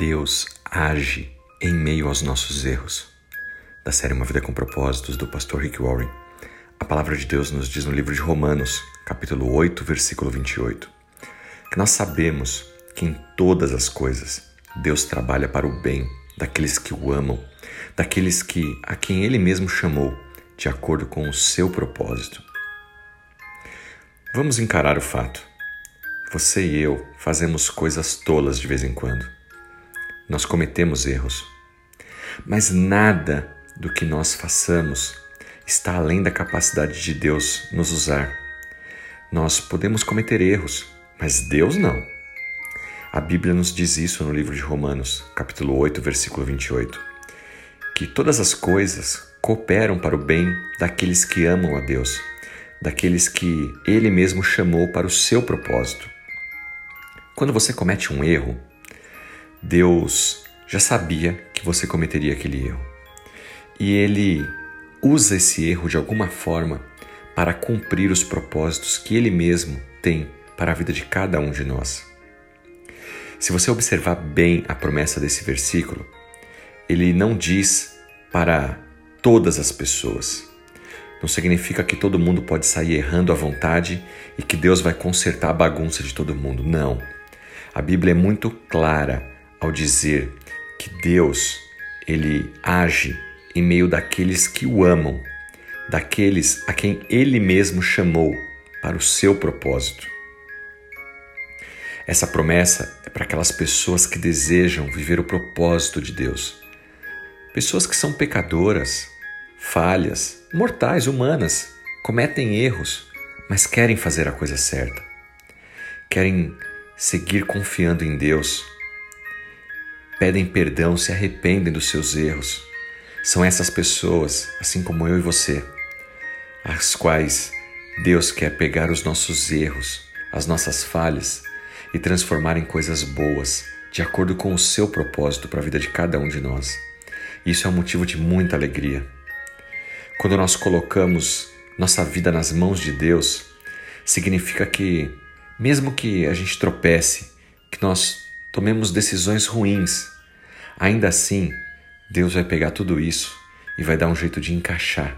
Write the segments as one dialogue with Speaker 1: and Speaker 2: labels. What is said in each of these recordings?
Speaker 1: Deus age em meio aos nossos erros. Da série Uma Vida com Propósitos, do pastor Rick Warren. A palavra de Deus nos diz no livro de Romanos, capítulo 8, versículo 28, que nós sabemos que em todas as coisas Deus trabalha para o bem daqueles que o amam, daqueles que a quem ele mesmo chamou, de acordo com o seu propósito. Vamos encarar o fato. Você e eu fazemos coisas tolas de vez em quando. Nós cometemos erros. Mas nada do que nós façamos está além da capacidade de Deus nos usar. Nós podemos cometer erros, mas Deus não. A Bíblia nos diz isso no livro de Romanos, capítulo 8, versículo 28, que todas as coisas cooperam para o bem daqueles que amam a Deus, daqueles que Ele mesmo chamou para o seu propósito. Quando você comete um erro, Deus já sabia que você cometeria aquele erro. E Ele usa esse erro de alguma forma para cumprir os propósitos que Ele mesmo tem para a vida de cada um de nós. Se você observar bem a promessa desse versículo, ele não diz para todas as pessoas. Não significa que todo mundo pode sair errando à vontade e que Deus vai consertar a bagunça de todo mundo. Não. A Bíblia é muito clara ao dizer que Deus, ele age em meio daqueles que o amam, daqueles a quem ele mesmo chamou para o seu propósito. Essa promessa é para aquelas pessoas que desejam viver o propósito de Deus. Pessoas que são pecadoras, falhas, mortais, humanas, cometem erros, mas querem fazer a coisa certa. Querem seguir confiando em Deus. Pedem perdão, se arrependem dos seus erros. São essas pessoas, assim como eu e você, as quais Deus quer pegar os nossos erros, as nossas falhas e transformar em coisas boas, de acordo com o seu propósito para a vida de cada um de nós. Isso é um motivo de muita alegria. Quando nós colocamos nossa vida nas mãos de Deus, significa que, mesmo que a gente tropece, que nós tomemos decisões ruins, ainda assim, Deus vai pegar tudo isso e vai dar um jeito de encaixar,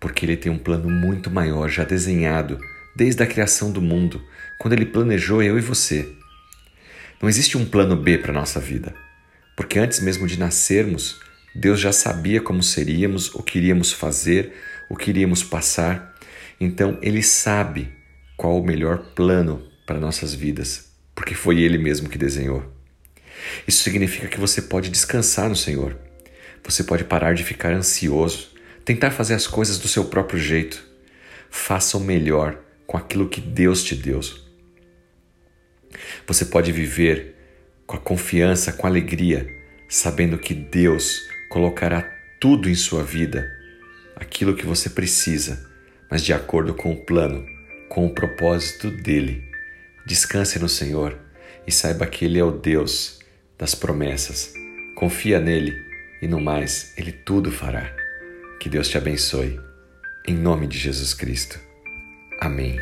Speaker 1: porque Ele tem um plano muito maior já desenhado desde a criação do mundo, quando Ele planejou eu e você. Não existe um plano B para a nossa vida, porque antes mesmo de nascermos, Deus já sabia como seríamos, o que iríamos fazer, o que iríamos passar. Então, Ele sabe qual o melhor plano para nossas vidas, porque foi Ele mesmo que desenhou. Isso significa que você pode descansar no Senhor. Você pode parar de ficar ansioso, tentar fazer as coisas do seu próprio jeito. Faça o melhor com aquilo que Deus te deu. Você pode viver com a confiança, com a alegria, sabendo que Deus colocará tudo em sua vida, aquilo que você precisa, mas de acordo com o plano, com o propósito dele. Descanse no Senhor e saiba que Ele é o Deus das promessas. Confia nele e no mais, Ele tudo fará. Que Deus te abençoe. Em nome de Jesus Cristo. Amém.